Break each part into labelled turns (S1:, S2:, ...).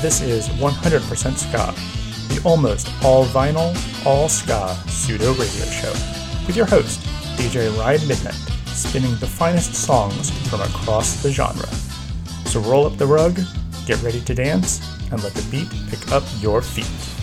S1: This is 100% Ska, the almost all vinyl, all ska pseudo radio show, with your host, DJ Ride Midnight, spinning the finest songs from across the genre. So roll up the rug, get ready to dance, and let the beat pick up your feet.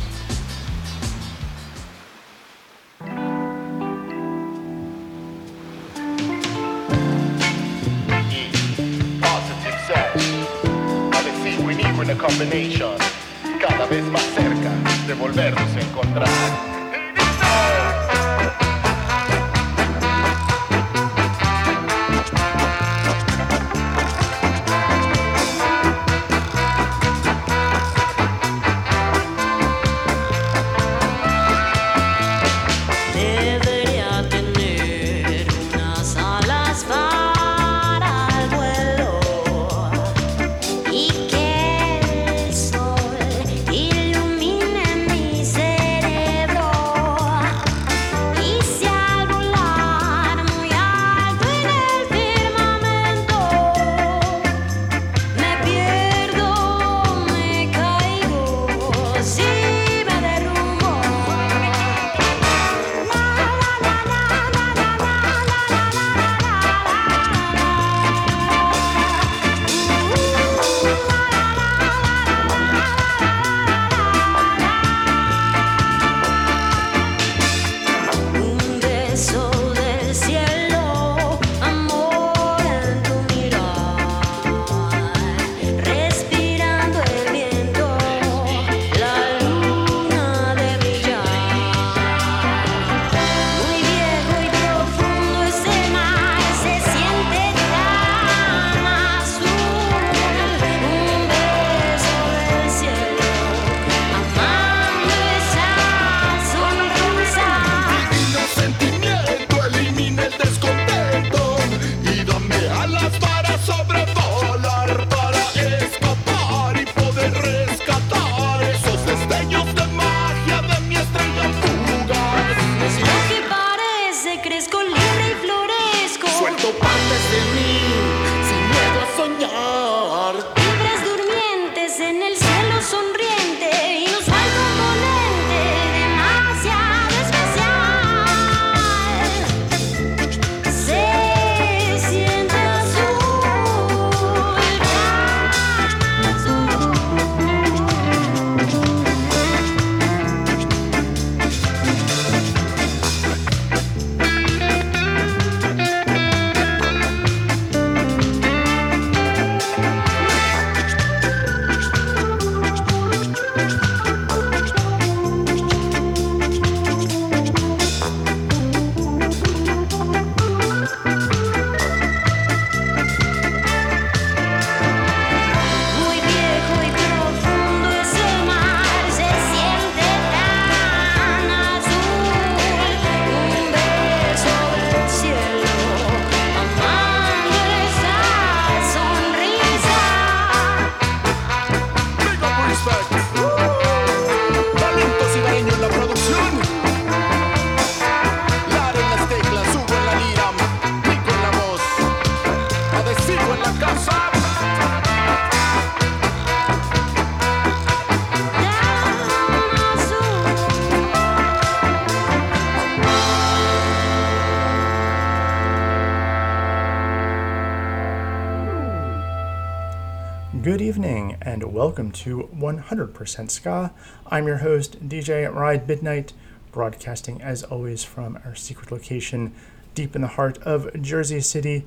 S1: Welcome to 100% Ska. I'm your host, DJ Ride Midnight, broadcasting as always from our secret location deep in the heart of Jersey City,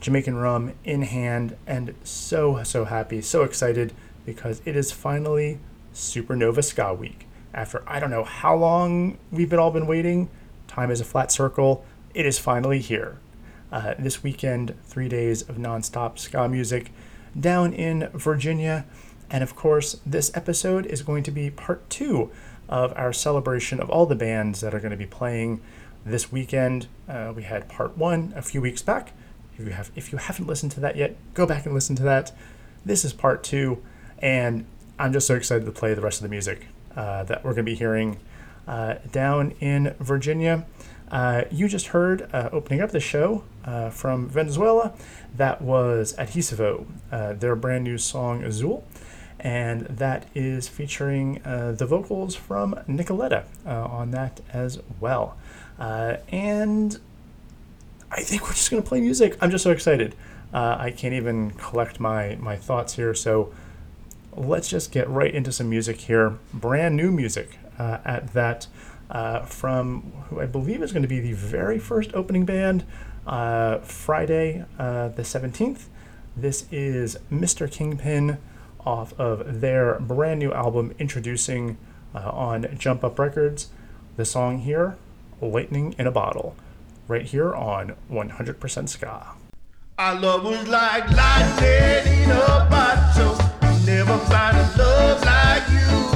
S1: Jamaican rum in hand, and so, so happy, so excited because it is finally Supernova Ska Week. After I don't know how long we've been all been waiting, time is a flat circle, it is finally here. Uh, this weekend, three days of nonstop ska music down in Virginia. And of course, this episode is going to be part two of our celebration of all the bands that are going to be playing this weekend. Uh, we had part one a few weeks back. If you have, if you haven't listened to that yet, go back and listen to that. This is part two, and I'm just so excited to play the rest of the music uh, that we're going to be hearing uh, down in Virginia. Uh, you just heard uh, opening up the show uh, from Venezuela. That was Adhesivo, their brand new song Azul.
S2: And that is featuring uh, the vocals from Nicoletta uh, on that as well. Uh, and I think we're just going to play music. I'm just so excited. Uh, I can't even collect my, my thoughts here, so let's just get right into some music here. Brand new music uh, at that uh, from who I believe is going to be the very first opening band Friday the 17th. This is Mr. Kingpin off of their brand new album introducing uh, on Jump Up Records. The song here, Lightning in a Bottle, right here on 100% Ska.
S3: Love was like lightning in a bottle. Never find a love like you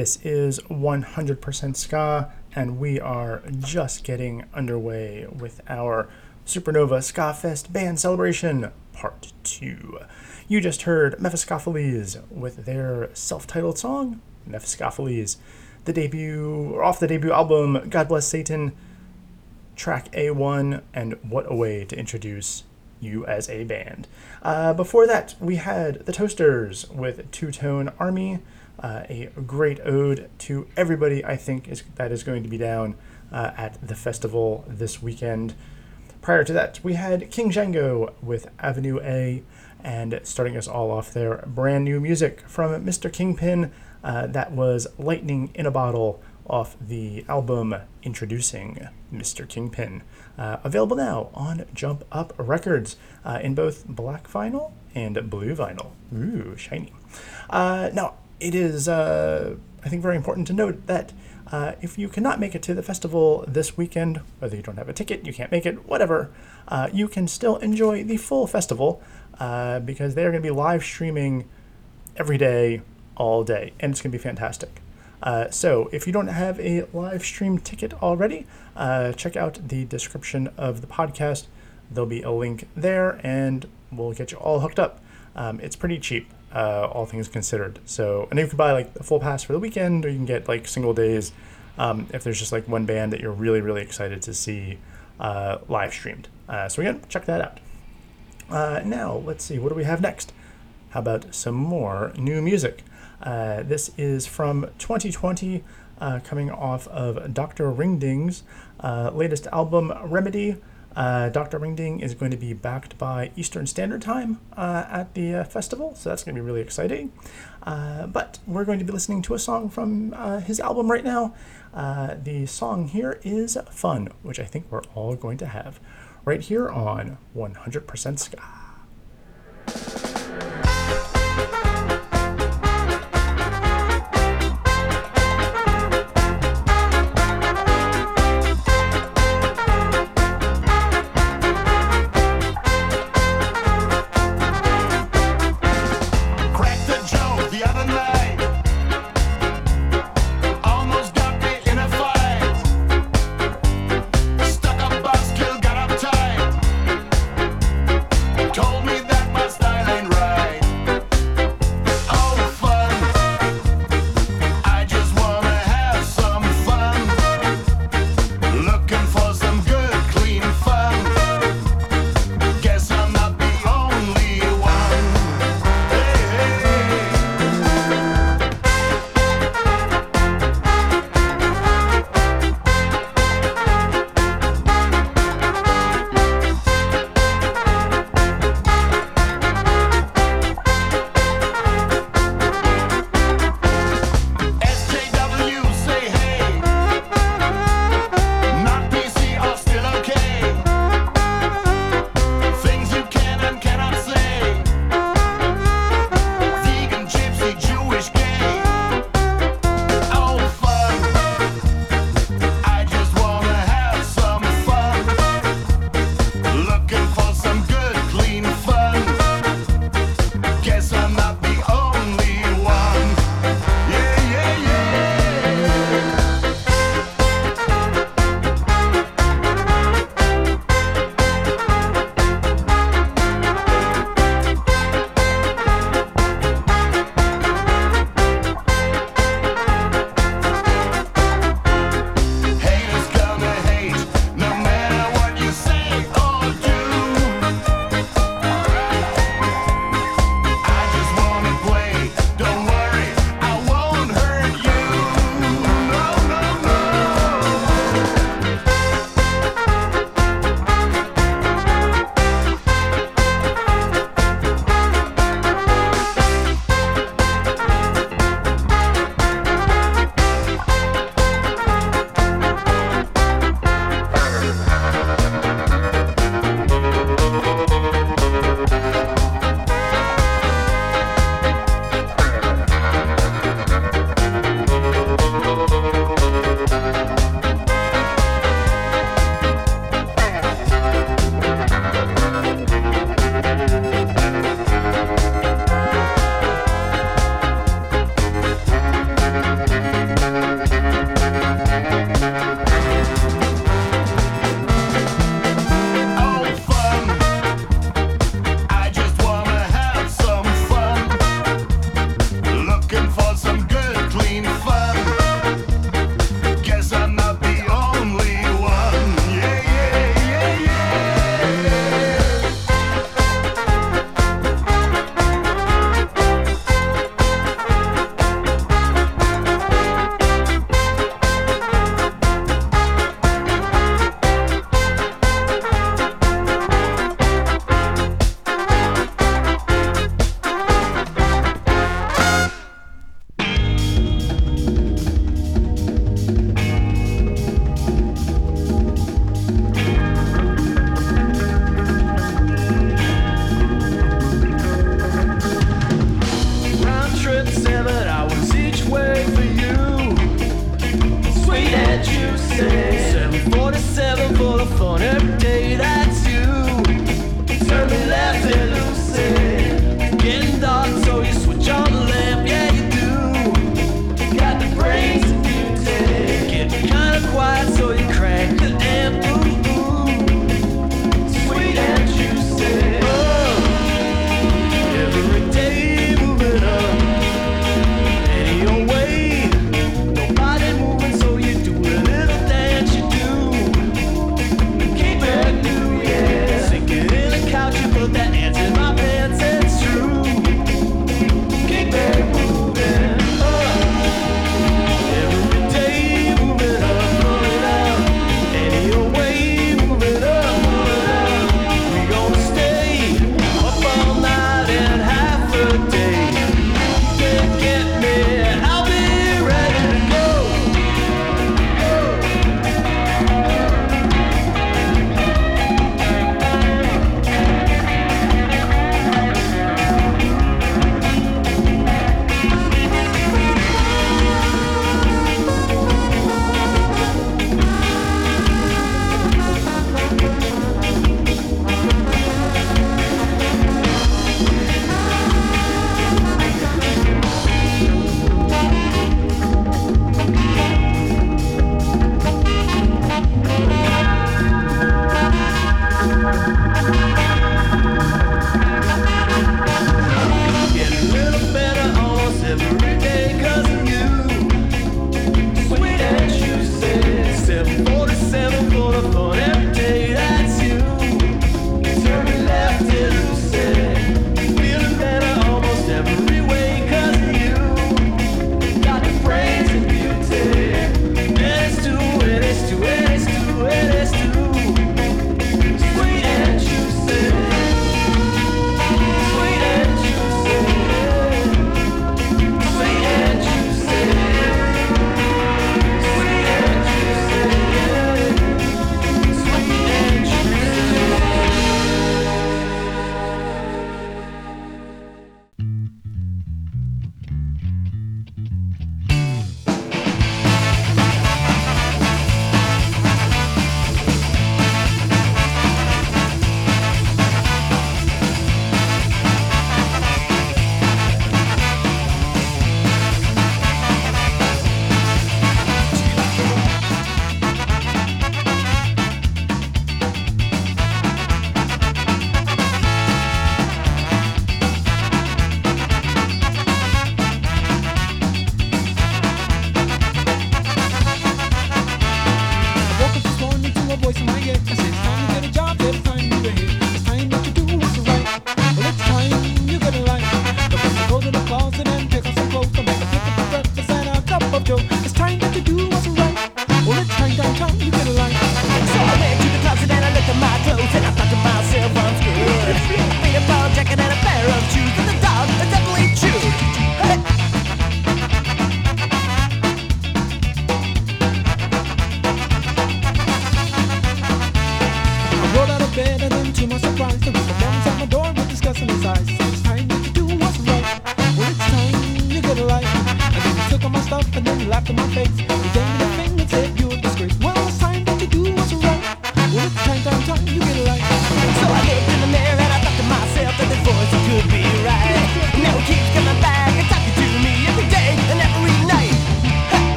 S2: This is 100% Ska, and we are just getting underway with our Supernova Ska Fest Band Celebration Part 2. You just heard Mephiskapheles with their self titled song, Mephiskapheles, the debut, or off the debut album, God Bless Satan, track A1, and what a way to introduce you as a band. Uh, before that, we had the Toasters with Two Tone Army, uh, a great ode to everybody I think is that is going to be down uh, at the festival this weekend. Prior to that, we had King Django with Avenue A, and starting us all off there, brand new music from Mr. Kingpin. Uh, that was Lightning in a Bottle off the album Introducing Mr. Kingpin. Uh, available now on Jump Up Records uh, in both black vinyl and blue vinyl. Ooh, shiny. Uh, now, it is, uh, I think, very important to note that uh, if you cannot make it to the festival this weekend, whether you don't have a ticket, you can't make it, whatever, uh, you can still enjoy the full festival uh, because they are going to be live streaming every day, all day, and it's going to be fantastic. Uh, so, if you don't have a live stream ticket already, uh, check out the description of the podcast. There'll be a link there, and we'll get you all hooked up. Um, it's pretty cheap, uh, all things considered. So, and you can buy like a full pass for the weekend, or you can get like single days um, if there's just like one band that you're really, really excited to see uh, live streamed. Uh, so, again, check that out. Uh, now, let's see, what do we have next? How about some more new music? Uh, this is from 2020, uh, coming off of Dr. Ringding's uh, latest album, Remedy. Uh, Dr. Ringding is going to be backed by Eastern Standard Time uh, at the uh, festival, so that's going to be really exciting. Uh, but we're going to be listening to a song from uh, his album right now. Uh, the song here is Fun, which I think we're all going to have right here on 100% Ska.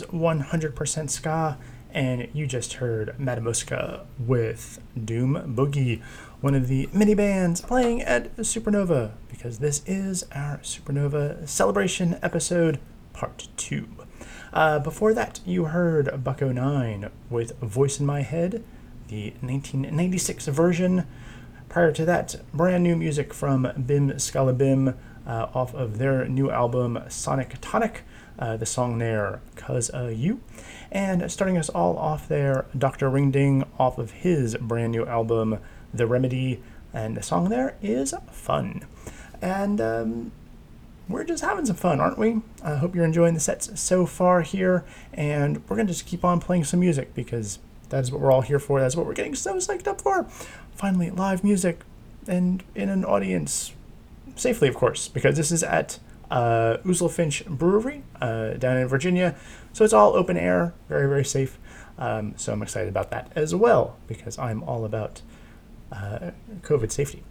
S2: Is 100% Ska, and you just heard Matamuska with Doom Boogie, one of the mini bands playing at Supernova, because this is our Supernova celebration episode, part two. Uh, before that, you heard Buck-O-Nine with Voice in My Head, the 1996 version. Prior to that, brand new music from Bim Skala Bim uh, off of their new album Sonic Tonic. Uh, the song there, Cuz uh, You. And starting us all off there, Dr. Ring-Ding off of his brand new album, The Remedy. And the song there is Fun. And um, we're just having some fun, aren't we? I hope you're enjoying the sets so far here. And we're going to just keep on playing some music because that is what we're all here for. That's what we're getting so psyched up for. Finally, live music and in an audience safely, of course, because this is at uh, Finch Brewery uh, down in Virginia. So it's all open air, very, very safe. Um, so I'm excited about that as well because I'm all about uh, COVID safety.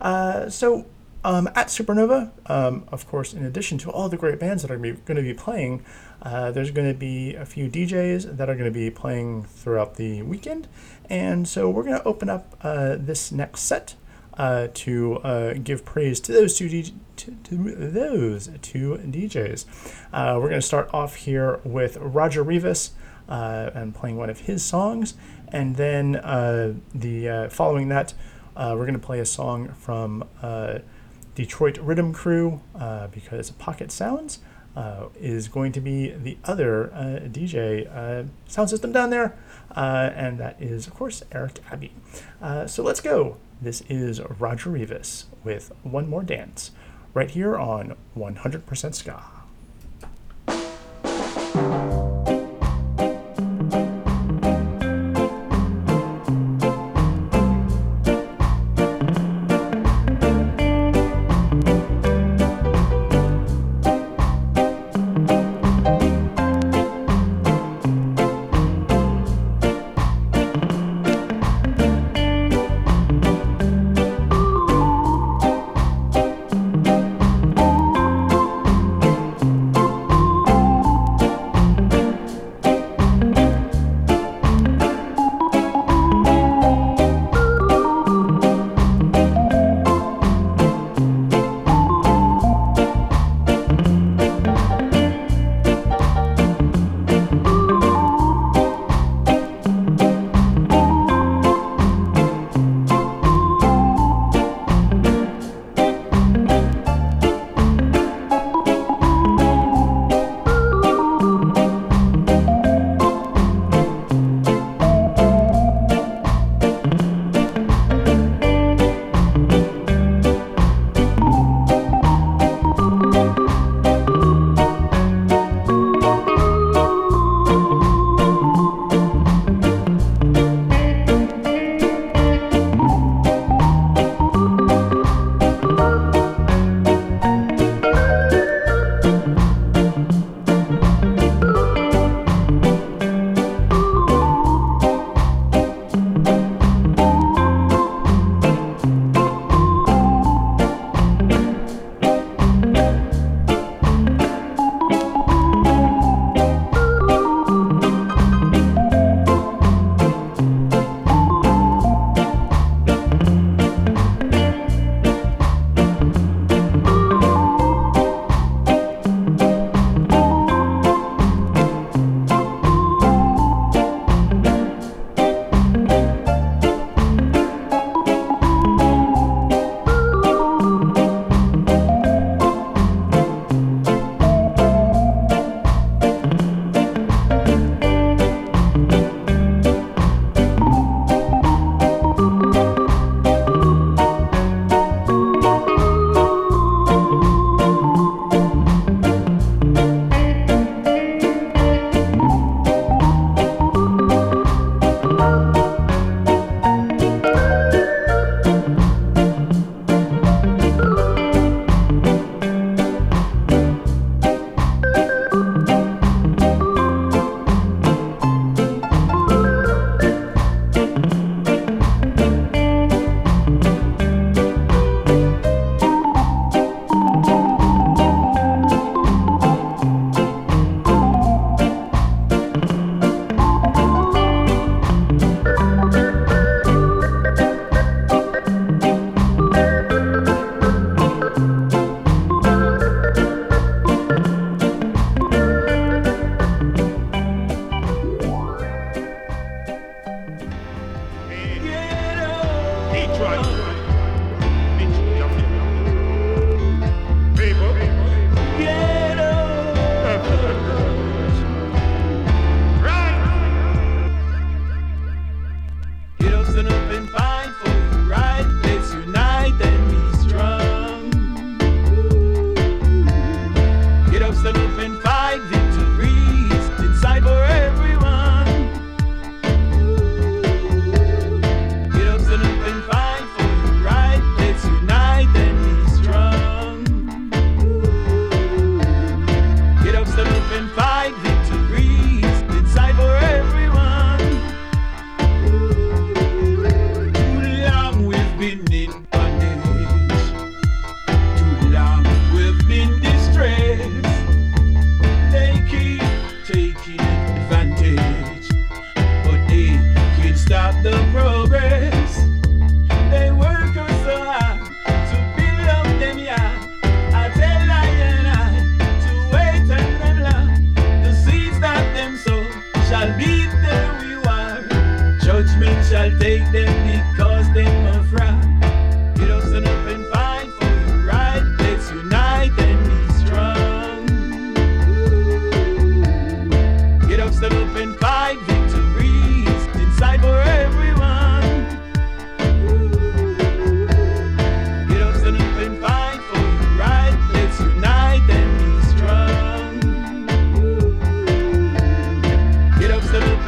S2: Uh, so um, at Supernova, um, of course, in addition to all the great bands that are going to be playing, uh, there's going to be a few DJs that are going to be playing throughout the weekend. And so we're going to open up uh, this next set uh, to uh, give praise to those two, D- to, to those two DJs. Uh, we're going to start off here with Roger Rivas uh, and playing one of his songs, and then uh, the uh, following that, we're going to play a song from Detroit Rhythm Crew because Pocket Sounds. is going to be the other DJ sound system down there, and that is, of course, Eric Abbey. so let's go. This is Roger Rivas with One More Dance, right here on 100% Ska.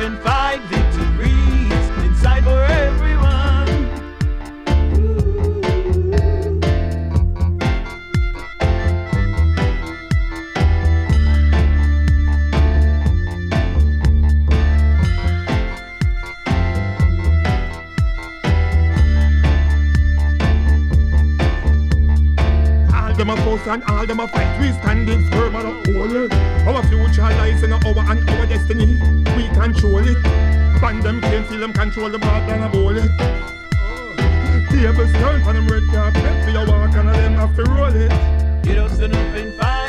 S4: and five victories inside for everyone. All them a fuss and all them a fight, we standing control it. Band them came till them control the bath and a it. Tables turn for them red carpet for your walk and them have to roll it.
S2: It does nothing fine.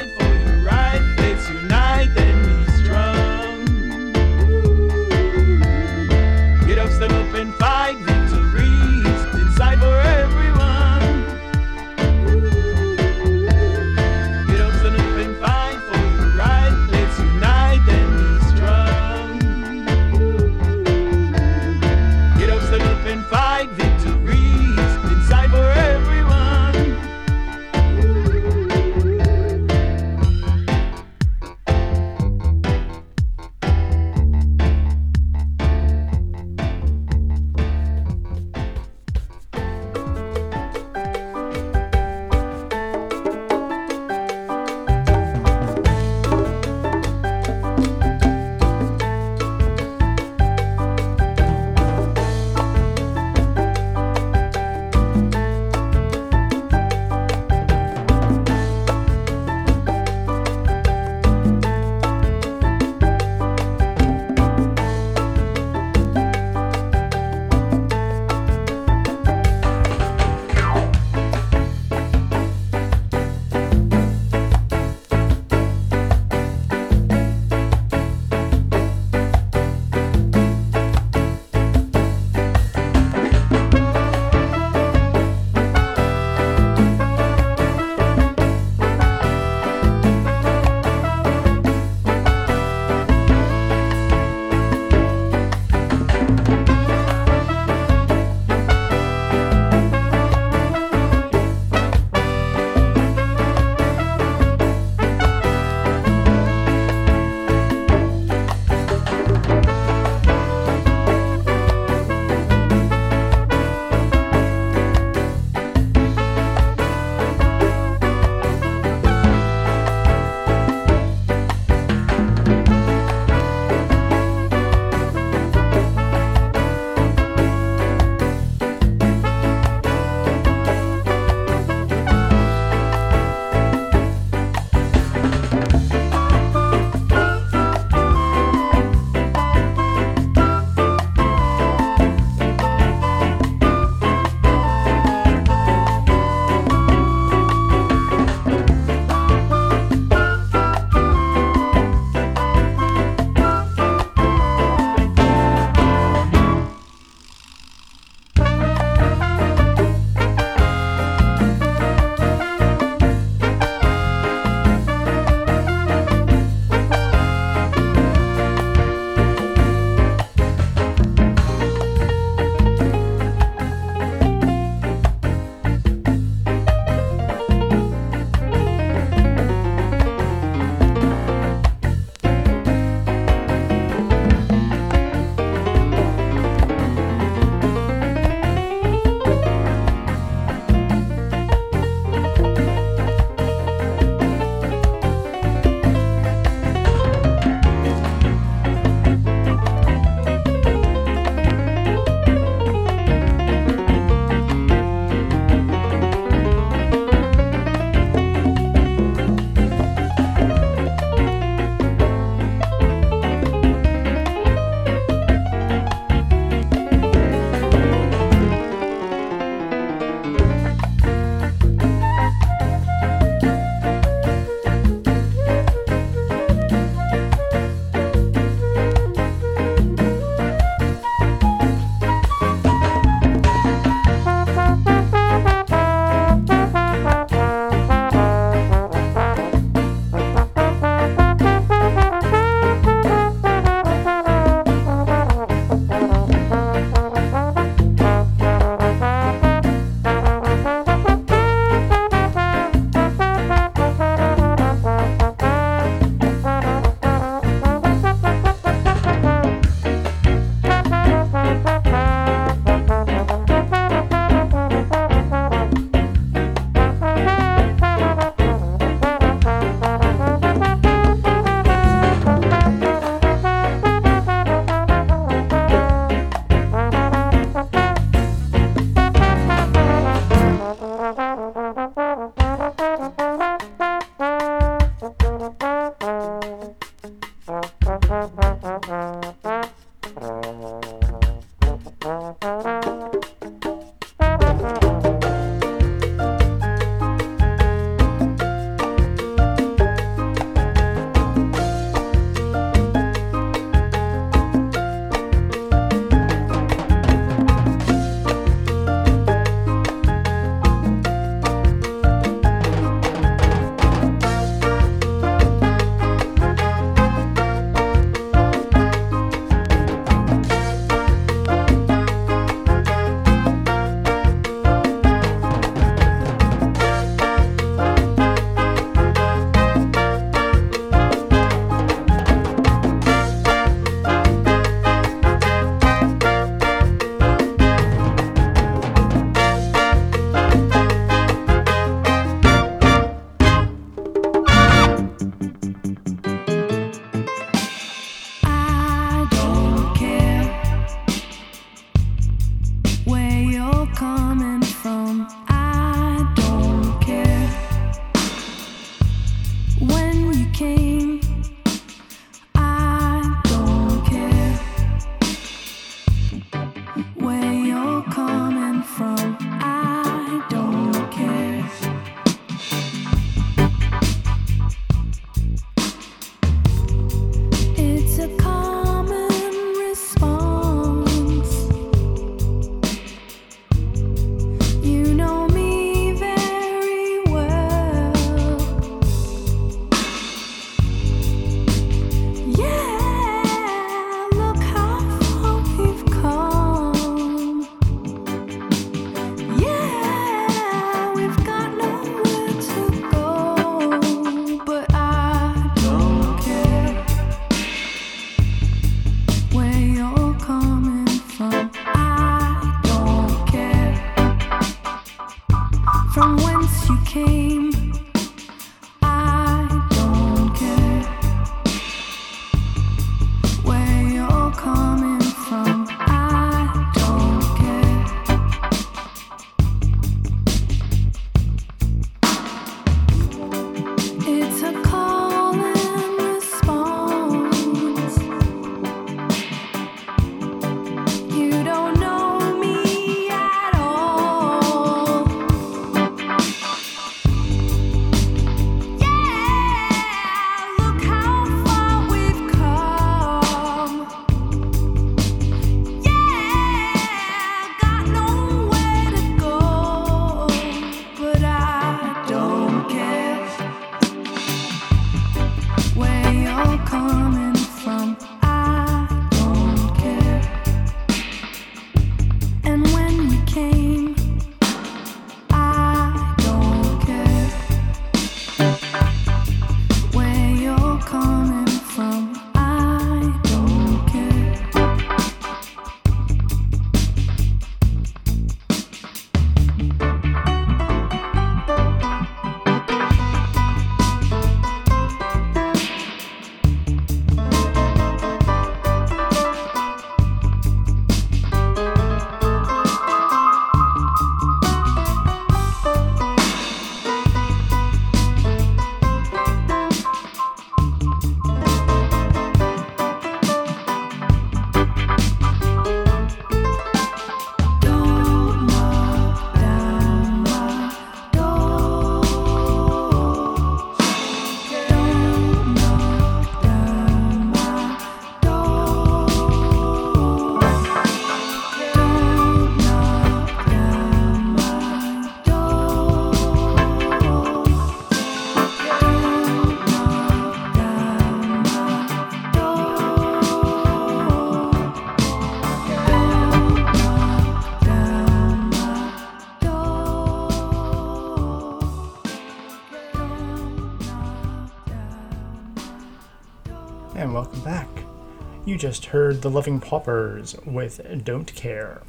S2: Just heard The Loving Paupers with Don't Care.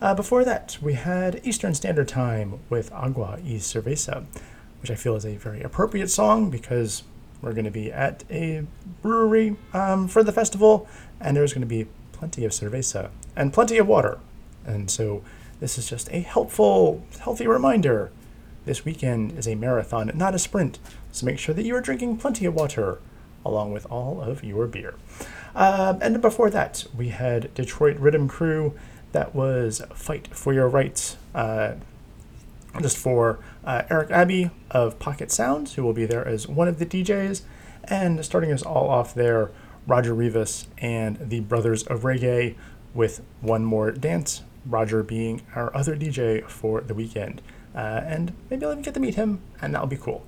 S2: Uh, before that, we had Eastern Standard Time with Agua y Cerveza, which I feel is a very appropriate song because we're going to be at a brewery um, for the festival, and there's going to be plenty of cerveza and plenty of water. And so this is just a helpful, healthy reminder. This weekend is a marathon, not a sprint, so make sure that you are drinking plenty of water along with all of your beer. Uh, and before that, we had Detroit Rhythm Crew. That was Fight for Your Rights. Uh, just for uh, Eric Abbey of Pocket Sounds, who will be there as one of the DJs. And starting us all off there, Roger Rivas and the Brothers of Reggae with One More Dance, Roger being our other DJ for the weekend. Uh, and maybe I'll even get to meet him, and that'll be cool.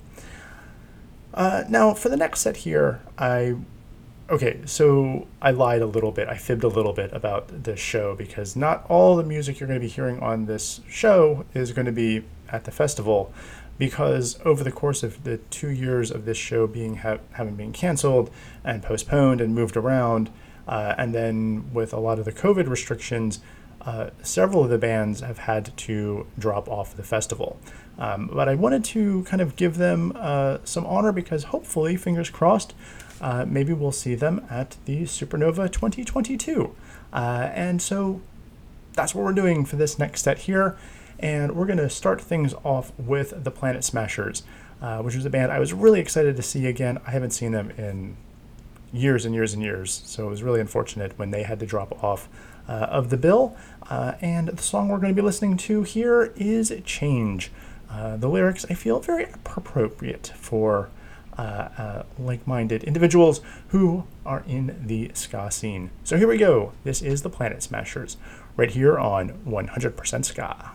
S2: Uh, now, for the next set here, I. Okay, so I lied a little bit. I fibbed a little bit about this show because not all the music you're going to be hearing on this show is going to be at the festival. Because over the course of the two years of this show being ha- having been canceled and postponed and moved around, uh, and then with a lot of the COVID restrictions, uh, several of the bands have had to drop off the festival. Um, but I wanted to kind of give them uh, some honor because hopefully, fingers crossed, uh, maybe we'll see them at the Supernova 2022. Uh, and so that's what we're doing for this next set here. And we're going to start things off with the Planet Smashers, uh, which is a band I was really excited to see again. I haven't seen them in years and years and years, so it was really unfortunate when they had to drop off uh, of the bill. Uh, and the song we're going to be listening to here is Change. Uh, the lyrics I feel very appropriate for Uh, uh, like minded individuals who are in the ska scene. So here we go. This is the Planet Smashers, right here on 100% Ska.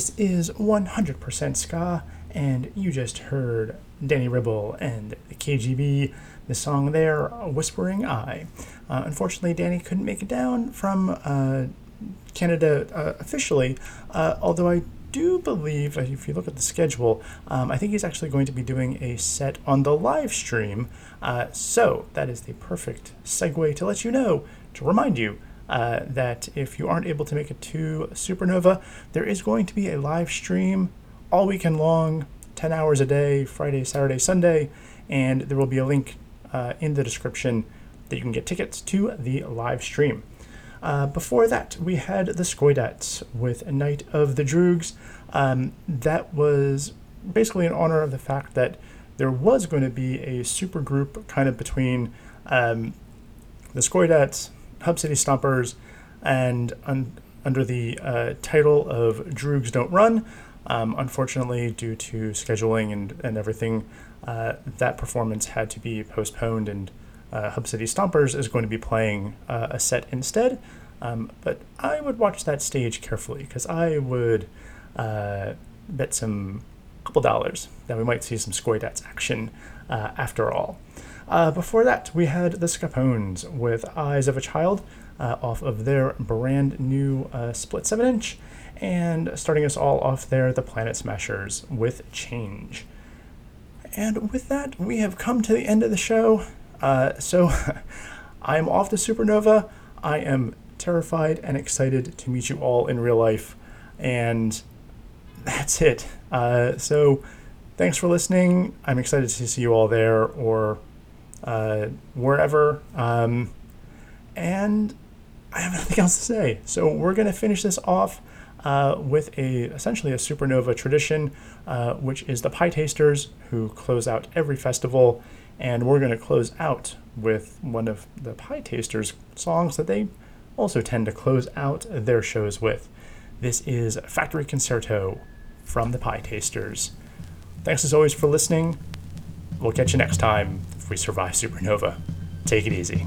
S3: This is
S2: 100% Ska, and you just heard Danny Rebel and the KGB, the song there, Whispering Eye. Uh, unfortunately, Danny couldn't make it down from uh, Canada uh, officially, uh, although I do believe, if you look at the schedule, um, I think he's actually going to be doing a set on the live stream. Uh, so that is the perfect segue to let you know, to remind you uh, that if you aren't able to make it to Supernova, there is going to be a live stream all weekend long, 10 hours a day, Friday, Saturday, Sunday, and there will be a link uh, in the description that you can get tickets to the live stream. Uh, before that, we had the Skoidats with Night of the Droogs. Um, that was basically in honor of the fact that there was going to be a super group kind of between um, the Skoidats, Hub City Stompers, and un- under the uh, title of Droogs Don't Run. Um, unfortunately, due to scheduling and, and everything, uh, that performance had to be postponed, and uh, Hub City Stompers is going to be playing uh, a set instead. Um, but I would watch that stage carefully because I would uh, bet some couple dollars that we might see some Skoidats action uh, after all. Uh, before that, we had the Scapones with Eyes of a Child uh, off of their brand new uh, split 7 inch. And starting us all off there, the Planet Smashers with Change. And with that, we have come to the end of the show. Uh, so I'm off to Supernova. I am terrified and excited to meet you all in real life. And that's it. Uh, so thanks for listening. I'm excited to see you all there or uh, wherever. Um, and I have nothing else to say. So we're going to finish this off uh, with a essentially a supernova tradition, uh, which is the Pietasters, who close out every festival, and we're going to close out with one of the Pietasters songs that they also tend to close out their shows with. This is Factory Concerto from the Pietasters. Thanks as always for listening. We'll catch you next time we survive supernova. Take it easy.